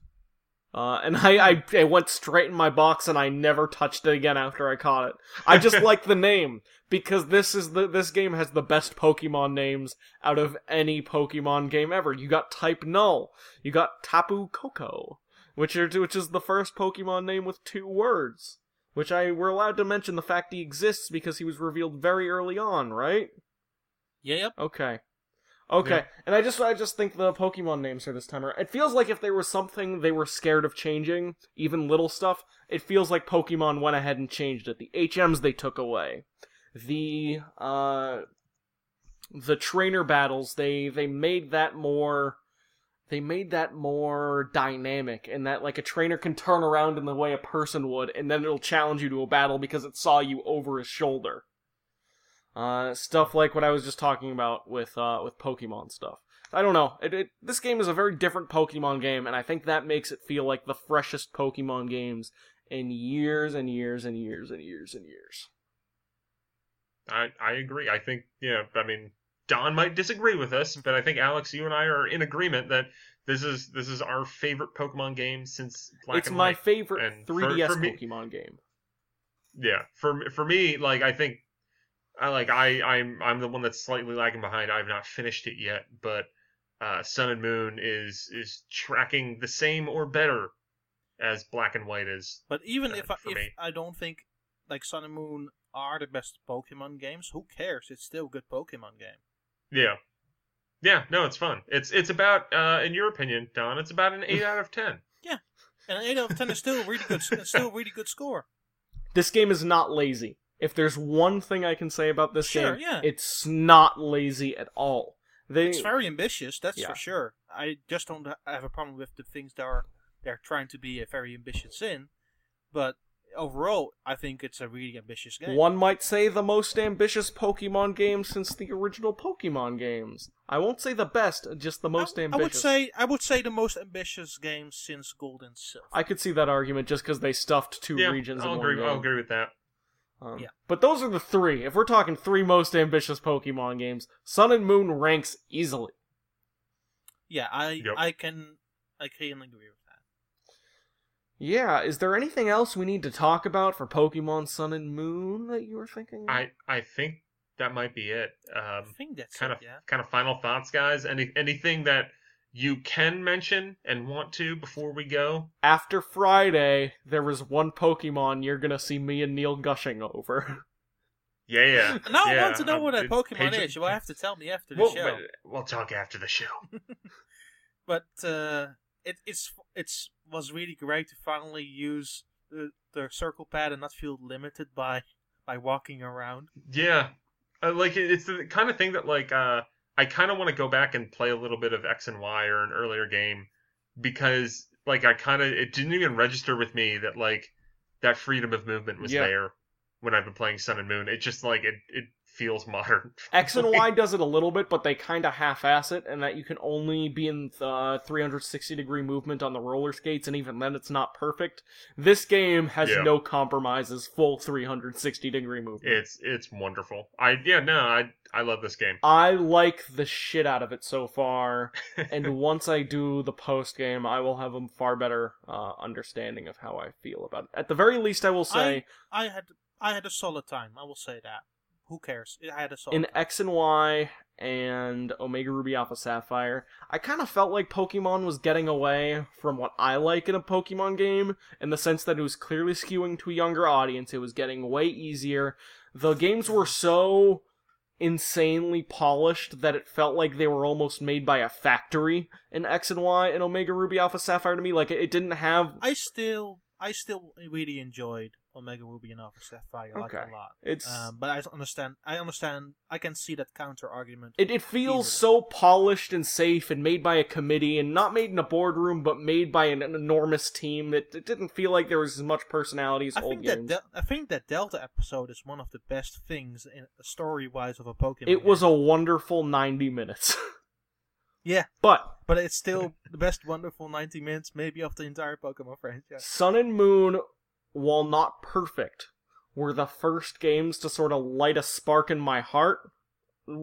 Uh, and I, I, it went straight in my box and I never touched it again after I caught it. I just like the name because this is the, this game has the best Pokemon names out of any Pokemon game ever. You got Type Null. You got Tapu Koko, which are, which is the first Pokemon name with two words. Which I, we're allowed to mention the fact he exists because he was revealed very early on, right? yeah, yep. Okay. Okay. Yeah. And I just I just think the Pokemon names are this time around. It feels like if there was something they were scared of changing, even little stuff, it feels like Pokemon went ahead and changed it. The HMs they took away. The uh the trainer battles, they they made that more they made that more dynamic and that like a trainer can turn around in the way a person would and then it'll challenge you to a battle because it saw you over his shoulder. Uh, stuff like what I was just talking about with uh, with Pokemon stuff. I don't know. It, it, this game is a very different Pokemon game, and I think that makes it feel like the freshest Pokemon games in years and years and years and years and years. I I agree. I think yeah. I mean, Daan might disagree with us, but I think Alex, you and I are in agreement that this is this is our favorite Pokemon game since Black it's my White. favorite And 3DS for me- Pokemon game. Yeah, for for me, like I think I like I I'm I'm the one that's slightly lagging behind. I've not finished it yet, but uh, Sun and Moon is is tracking the same or better as Black and White is. But even uh, if I, if me. I don't think like Sun and Moon are the best Pokemon games, who cares? It's still a good Pokemon game. Yeah. Yeah, no, it's fun. It's it's about, uh, in your opinion, Daan, it's about an eight out of ten. And an eight out of ten is still a really good. Still a really good score. This game is not lazy. If there's one thing I can say about this Sure, game, yeah. it's not lazy at all. They It's very ambitious, that's Yeah. for sure. I just don't have a problem with the things that are they're trying to be a very ambitious in, but overall, I think it's a really ambitious game. One might say the most ambitious Pokemon game since the original Pokemon games. I won't say the best, just the most I, ambitious. I would say I would say the most ambitious game since Gold and Silver. I could see that argument just because they stuffed two yeah, regions I'll in agree. one game. I'll agree with that. Um, Yeah. But those are the three. If we're talking three most ambitious Pokemon games, Sun and Moon ranks easily. yeah, I Yep. I can I can agree with that. Yeah, is there anything else we need to talk about for Pokemon Sun and Moon that you were thinking? of? I I think that might be it. I Um, think that's kind it, of yeah. kind of final thoughts, guys. Any anything that you can mention and want to before we go? After Friday, there was one Pokemon you're gonna see me and Neal gushing over. Yeah, yeah. Now I want to know um, what that Pokemon Patreon- is. You will have to tell me after the We'll, show. we'll talk after the show. but uh, it it's it's was really great to finally use the, the circle pad and not feel limited by by walking around. Yeah, uh, like it- it's the kind of thing that like uh, I kind of want to go back and play a little bit of X and Y or an earlier game because like I kind of it didn't even register with me that like that freedom of movement was Yeah. there when I've been playing Sun and Moon. It just like it it feels modern. X and Y does it a little bit, but they kind of half-ass it, and that you can only be in the 360 degree movement on the roller skates, and even then it's not perfect. This game has Yeah. no compromises, full 360 degree movement. It's it's wonderful. I yeah no I I love this game. I like the shit out of it so far, and once I do the post game, I will have a far better uh, understanding of how I feel about it. At the very least, I will say I had I had a solid time. I will say that. Who cares? I had a solid. in. X and Y and Omega Ruby Alpha Sapphire, I kind of felt like Pokemon was getting away from what I like in a Pokemon game, in the sense that it was clearly skewing to a younger audience. It was getting way easier. The games were so insanely polished that it felt like they were almost made by a factory in X and Y and Omega Ruby Alpha Sapphire to me. Like it didn't have I still I still really enjoyed Omega Ruby and Alpha Sapphire like Okay. a lot. it's Um, but I understand. I understand. I can see that counter argument. It, it feels so polished and safe and made by a committee and not made in a boardroom but made by an, an enormous team that it didn't feel like there was as much personality as I old think that games. Del- I think that Delta episode is one of the best things in story wise of a Pokemon. it was a wonderful 90 minutes. yeah, but but it's still the best wonderful ninety minutes maybe of the entire Pokemon franchise. Sun and Moon, while not perfect, were the first games to sort of light a spark in my heart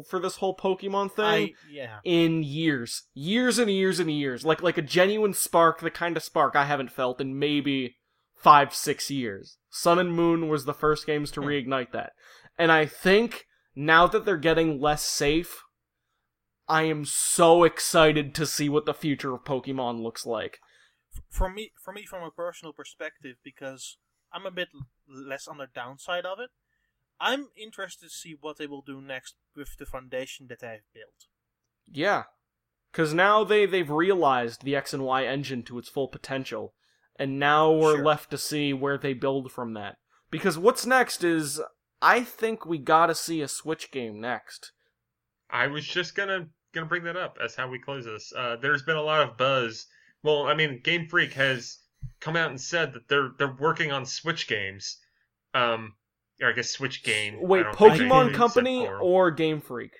for this whole Pokemon thing. I yeah. in years, years and years and years, like like a genuine spark, the kind of spark I haven't felt in maybe five, six years. Sun and Moon was the first games to Hmm. reignite that, and I think now that they're getting less safe, I am so excited to see what the future of Pokemon looks like. For me for me from a personal perspective because I'm a bit less on the downside of it. I'm interested to see what they will do next with the foundation that they've built. Yeah, because now they they've realized the X and Y engine to its full potential, and now we're Sure. left to see where they build from that. Because what's next is, I think we gotta see a Switch game next. I was just gonna gonna bring that up as how we close this. Uh, there's been a lot of buzz. Well, I mean, Game Freak has come out and said that they're they're working on Switch games. Um, or I guess Switch game. Wait, don't think they Pokemon Company or Game Freak?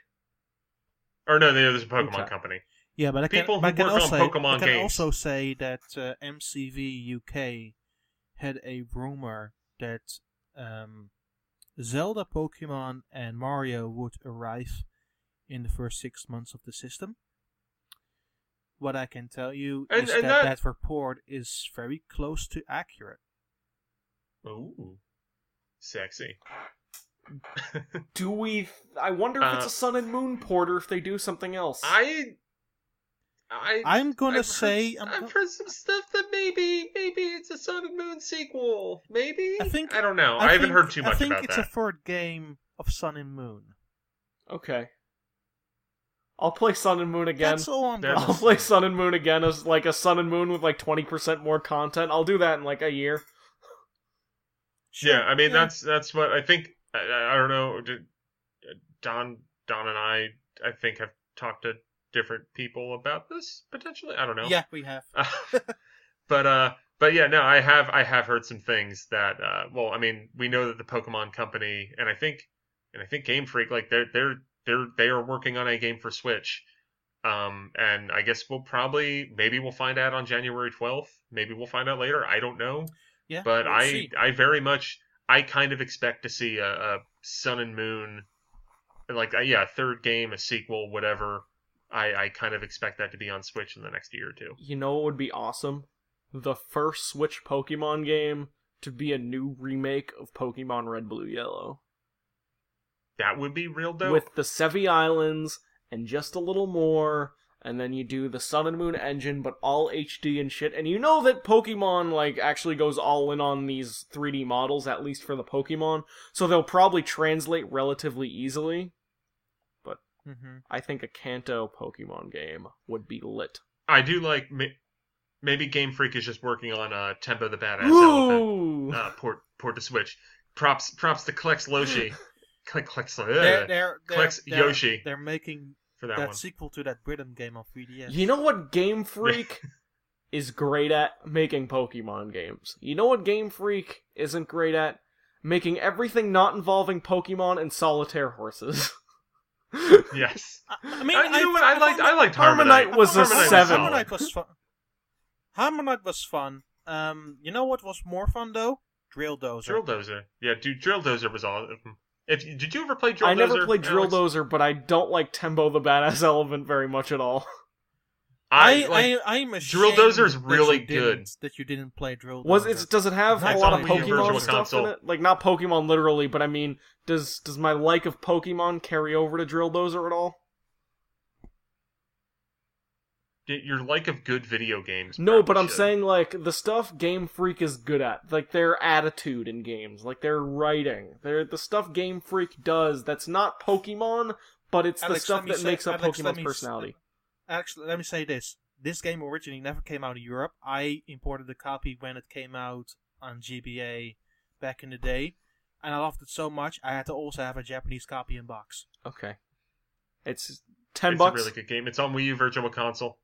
or no, there's a Pokemon Okay. company. Yeah, but I can, People but I who can work on also Pokemon I can games. also say that uh, MCV UK had a rumor that um, Zelda, Pokemon, and Mario would arrive in the first six months of the system. What I can tell you And- is and that, that- that report is very close to accurate. Ooh, sexy. Do we? I wonder if it's Uh, a Sun and Moon port or if they do something else. I, I, I'm gonna I've say heard, I'm I've heard some stuff that maybe, maybe it's a Sun and Moon sequel. Maybe I think- I don't know. I, haven't think- heard too much about it. I think about it's that. a third game of Sun and Moon. Okay. I'll play Sun and Moon again. That's all I'm That- gonna I'll play Sun and Moon again as like a Sun and Moon with like twenty percent more content. I'll do that in like a year. Sure, yeah, I mean yeah. that's that's what I think. I, I- I don't know. Daan, Daan, and I, I think have talked to different people about this potentially. I don't know. Yeah, we have. but uh, but yeah, no, I have I have heard some things that uh, well, I mean, we know that the Pokemon Company, and I think, and I think Game Freak, like they're they're they're they are working on a game for Switch. Um, and I guess we'll probably maybe we'll find out on January twelfth. Maybe we'll find out later. I don't know. Yeah, but we'll I see. I very much I kind of expect to see a, a Sun and Moon, like yeah, a third game, a sequel, whatever. I I kind of expect that to be on Switch in the next year or two. You know what would be awesome? The first Switch Pokemon game to be a new remake of Pokemon Red, Blue, Yellow. That would be real dope. With the Sevii Islands and just a little more, and then you do the Sun and Moon engine, but all HD and shit. And you know that Pokemon, like, actually goes all in on these 3D models, at least for the Pokemon, so they'll probably translate relatively easily. But mm-hmm. I think a Kanto Pokemon game would be lit. I do like maybe Game Freak is just working on uh, Tembo the Badass Elephant uh, port port to Switch. Props props to Klex Loshi. Klex Klex They're, uh, they're, they're, Clicks they're, Yoshi. They're making for that, that one. sequel to that Britain game on 3DS. You know what Game Freak is great at? Making Pokemon games. You know what Game Freak isn't great at? Making everything not involving Pokemon and solitaire horses. Yes. I, I mean, I, you know what? I liked I liked HarmoKnight HarmoKnight. was a HarmoKnight seven. HarmoKnight was fun. HarmoKnight was fun. Um, you know what was more fun though? Drill Dozer. Drill Dozer. Yeah, dude, Drill Dozer was awesome. If did you ever play Drill I Dozer? never played Drill Alex? Dozer, but I don't like Tembo the Badass Elephant very much at all. I, I, like, I, I'm Drill ashamed Dozer's that really you good. That you didn't play Drill Was Dozer. it? Does it have That's a lot of on the Wii Pokemon stuff Console. in it? Like not Pokemon literally, but I mean, does does my like of Pokemon carry over to Drill Dozer at all? Your like of good video games. No, but I'm should. saying like the stuff Game Freak is good at, like their attitude in games, like their writing, their the stuff Game Freak does that's not Pokemon, but it's the stuff that say- makes up Alex, Pokemon's me s- personality. Actually, let me say this. This game originally never came out in Europe. I imported a copy when it came out on GBA back in the day, and I loved it so much I had to also have a Japanese copy in box. Okay, it's ten it's bucks. a really good game. It's on Wii U Virtual Console.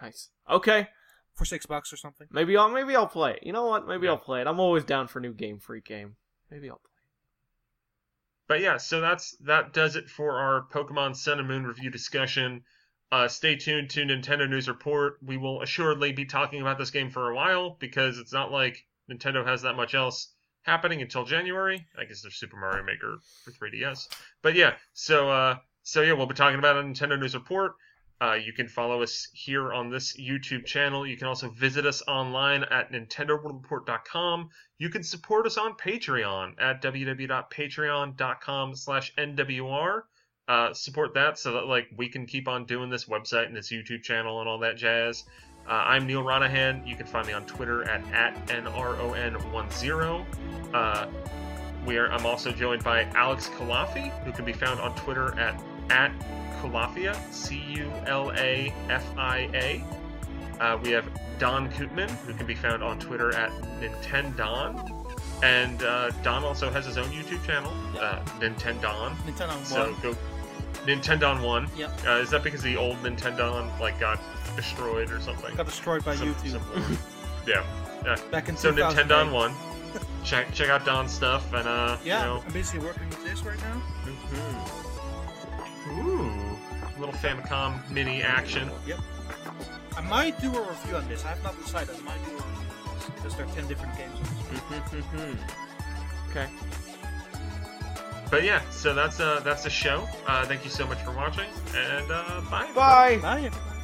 Nice. Okay, For six bucks or something. maybe I'll maybe I'll play it. You know what? Maybe Yeah. I'll play it. I'm always down for a new Game Freak game. Maybe I'll play. it. But yeah, so that's that does it for our Pokemon Sun and Moon review discussion. Uh, stay tuned to Nintendo News Report. We will assuredly be talking about this game for a while because it's not like Nintendo has that much else happening until January. I guess there's Super Mario Maker for 3DS. But yeah, so uh, so yeah, we'll be talking about it on Nintendo News Report. Uh, you can follow us here on this YouTube channel. You can also visit us online at NintendoWorldReport.com. You can support us on Patreon at www.patreon.com slash NWR. Uh, support that so that like we can keep on doing this website and this YouTube channel and all that jazz. Uh, I'm Neal Ronaghan. You can find me on Twitter at, at NRON10. Uh, we are, I'm also joined by Alex Culafi, who can be found on Twitter at, at Culafia, C U L A F I A. Uh, we have Daan Koopman, who can be found on Twitter at Nintendon. And uh, Daan also has his own YouTube channel, uh, Nintendon. Nintendo So One. go Nintendon One. Yep. Uh, is that because the old Nintendon like got destroyed or something? Got destroyed by Some- YouTube some- yeah. back in So 2008. Nintendon One. check check out Daan's stuff and uh Yeah, you know I'm basically working with this right now. Mhm. Ooh. Little Famicom mini action. Yep. I might do a review on this. I have not decided. I might do a review on this because there are ten different games. okay. But yeah, so that's uh that's the show. Uh, thank you so much for watching, and uh, bye. Bye. Bye. everybody.